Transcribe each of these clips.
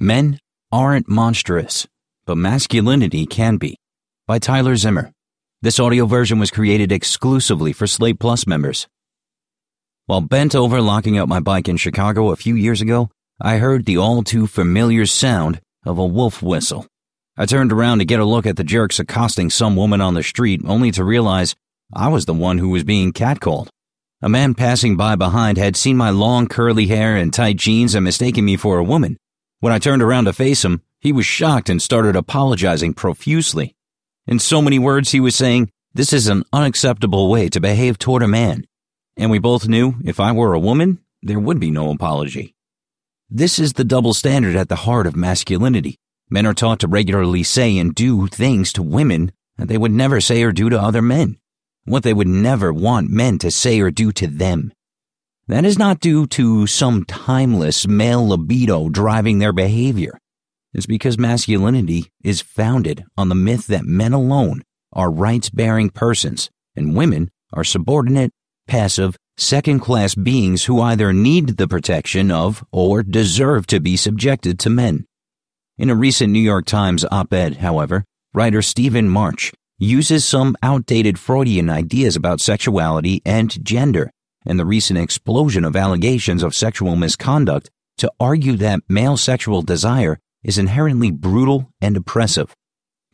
Men aren't monstrous, but masculinity can be. By Tyler Zimmer. This audio version was created exclusively for Slate Plus members. While bent over locking up my bike in Chicago a few years ago, I heard the all too familiar sound of a wolf whistle. I turned around to get a look at the jerks accosting some woman on the street, only to realize I was the one who was being catcalled. A man passing by behind had seen my long curly hair and tight jeans and mistaken me for a woman. When I turned around to face him, he was shocked and started apologizing profusely. In so many words, he was saying, This is an unacceptable way to behave toward a man. And we both knew if I were a woman, there would be no apology. This is the double standard at the heart of masculinity. Men are taught to regularly say and do things to women that they would never say or do to other men what they would never want men to say or do to them. That is not due to some timeless male libido driving their behavior. It's because masculinity is founded on the myth that men alone are rights bearing persons and women are subordinate, passive, second class beings who either need the protection of or deserve to be subjected to men. In a recent New York Times op ed, however, writer Stephen Marche uses some outdated Freudian ideas about sexuality and gender and the recent explosion of allegations of sexual misconduct to argue that male sexual desire is inherently brutal and oppressive.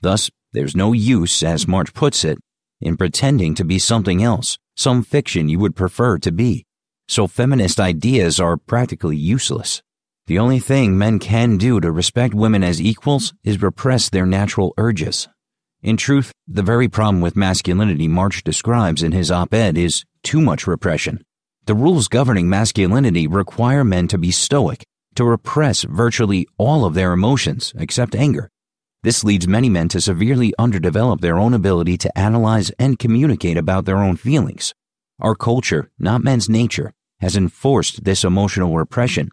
Thus, there's no use, as Marche puts it, in pretending to be something else, some fiction you would prefer to be. So feminist ideas are practically useless. The only thing men can do to respect women as equals is repress their natural urges. In truth, the very problem with masculinity Marche describes in his op-ed is too much repression. The rules governing masculinity require men to be stoic, to repress virtually all of their emotions except anger. This leads many men to severely underdevelop their own ability to analyze and communicate about their own feelings. Our culture, not men's nature, has enforced this emotional repression.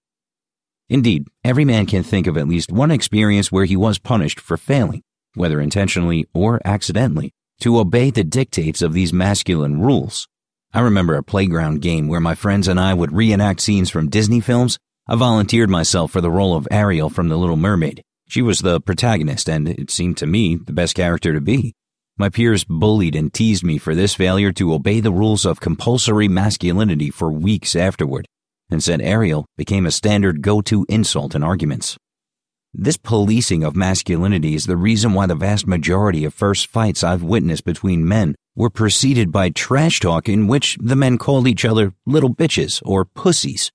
Indeed, every man can think of at least one experience where he was punished for failing whether intentionally or accidentally, to obey the dictates of these masculine rules. I remember a playground game where my friends and I would reenact scenes from Disney films. I volunteered myself for the role of Ariel from The Little Mermaid. She was the protagonist, and it seemed to me the best character to be. My peers bullied and teased me for this failure to obey the rules of compulsory masculinity for weeks afterward, and said Ariel became a standard go to insult in arguments. This policing of masculinity is the reason why the vast majority of first fights I've witnessed between men were preceded by trash talk in which the men called each other little bitches or pussies.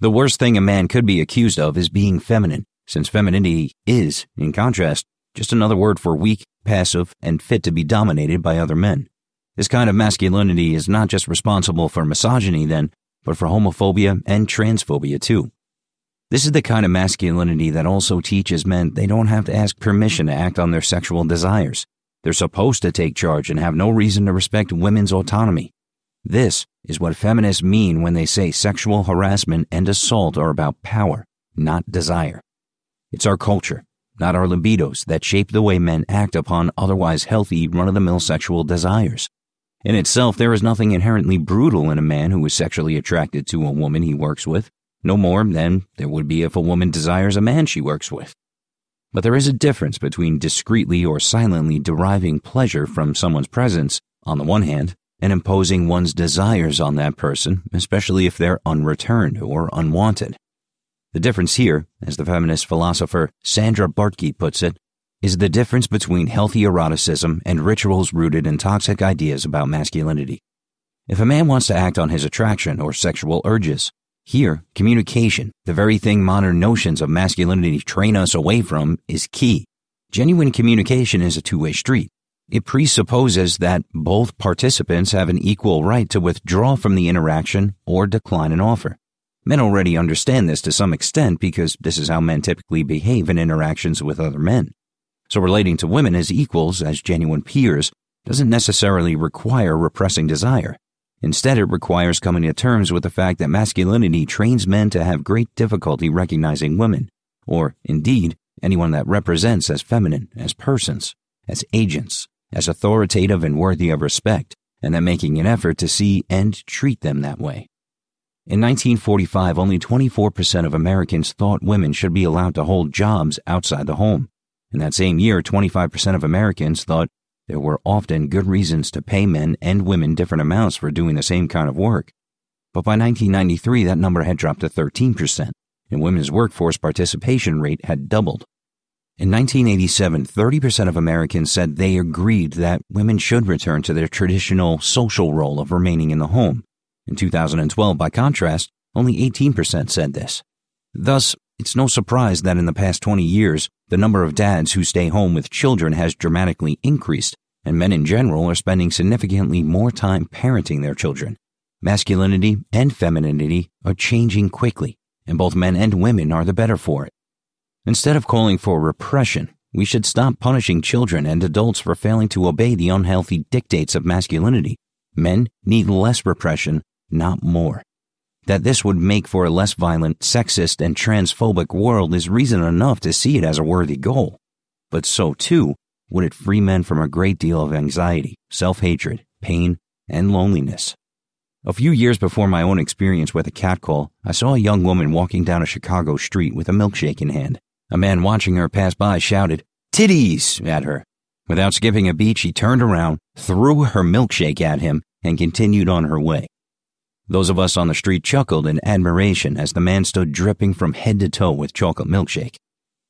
The worst thing a man could be accused of is being feminine, since femininity is, in contrast, just another word for weak, passive, and fit to be dominated by other men. This kind of masculinity is not just responsible for misogyny, then, but for homophobia and transphobia too. This is the kind of masculinity that also teaches men they don't have to ask permission to act on their sexual desires. They're supposed to take charge and have no reason to respect women's autonomy. This is what feminists mean when they say sexual harassment and assault are about power, not desire. It's our culture, not our libidos, that shape the way men act upon otherwise healthy, run of the mill sexual desires. In itself, there is nothing inherently brutal in a man who is sexually attracted to a woman he works with no more than there would be if a woman desires a man she works with. But there is a difference between discreetly or silently deriving pleasure from someone's presence, on the one hand, and imposing one's desires on that person, especially if they're unreturned or unwanted. The difference here, as the feminist philosopher Sandra Bartky puts it, is the difference between healthy eroticism and rituals rooted in toxic ideas about masculinity. If a man wants to act on his attraction or sexual urges, here, communication, the very thing modern notions of masculinity train us away from, is key. Genuine communication is a two-way street. It presupposes that both participants have an equal right to withdraw from the interaction or decline an offer. Men already understand this to some extent because this is how men typically behave in interactions with other men. So relating to women as equals, as genuine peers, doesn't necessarily require repressing desire. Instead, it requires coming to terms with the fact that masculinity trains men to have great difficulty recognizing women, or, indeed, anyone that represents as feminine, as persons, as agents, as authoritative and worthy of respect, and then making an effort to see and treat them that way. In 1945, only 24% of Americans thought women should be allowed to hold jobs outside the home. In that same year, 25% of Americans thought there were often good reasons to pay men and women different amounts for doing the same kind of work. But by 1993, that number had dropped to 13%, and women's workforce participation rate had doubled. In 1987, 30% of Americans said they agreed that women should return to their traditional social role of remaining in the home. In 2012, by contrast, only 18% said this. Thus, it's no surprise that in the past 20 years, the number of dads who stay home with children has dramatically increased, and men in general are spending significantly more time parenting their children. Masculinity and femininity are changing quickly, and both men and women are the better for it. Instead of calling for repression, we should stop punishing children and adults for failing to obey the unhealthy dictates of masculinity. Men need less repression, not more. That this would make for a less violent, sexist, and transphobic world is reason enough to see it as a worthy goal. But so too would it free men from a great deal of anxiety, self hatred, pain, and loneliness. A few years before my own experience with a catcall, I saw a young woman walking down a Chicago street with a milkshake in hand. A man watching her pass by shouted, Titties! at her. Without skipping a beat, she turned around, threw her milkshake at him, and continued on her way. Those of us on the street chuckled in admiration as the man stood dripping from head to toe with chocolate milkshake.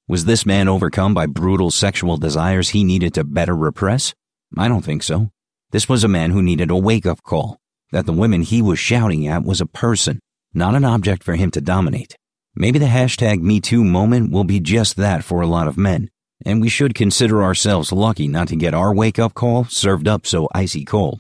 Was this man overcome by brutal sexual desires he needed to better repress? I don't think so. This was a man who needed a wake up call that the women he was shouting at was a person, not an object for him to dominate. Maybe the hashtag MeToo moment will be just that for a lot of men, and we should consider ourselves lucky not to get our wake up call served up so icy cold.